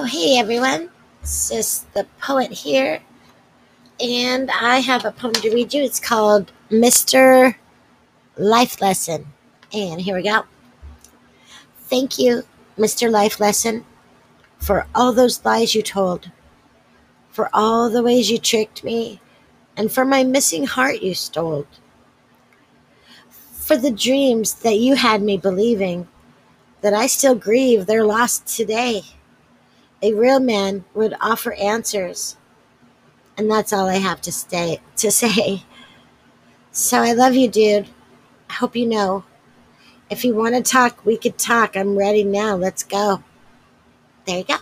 Oh, everyone. This is the poet here, and I have a poem to read you. It's called Mr. Life Lesson. And here we go. Thank you, Mr. Life Lesson, for all those lies you told, for all the ways you tricked me, and for my missing heart you stole, for the dreams that you had me believing that I still grieve they're lost today. A real man would offer answers. And that's all I have to stay to say. So I love you, dude. I hope you know. If you want to talk, we could talk. I'm ready now. Let's go. There you go.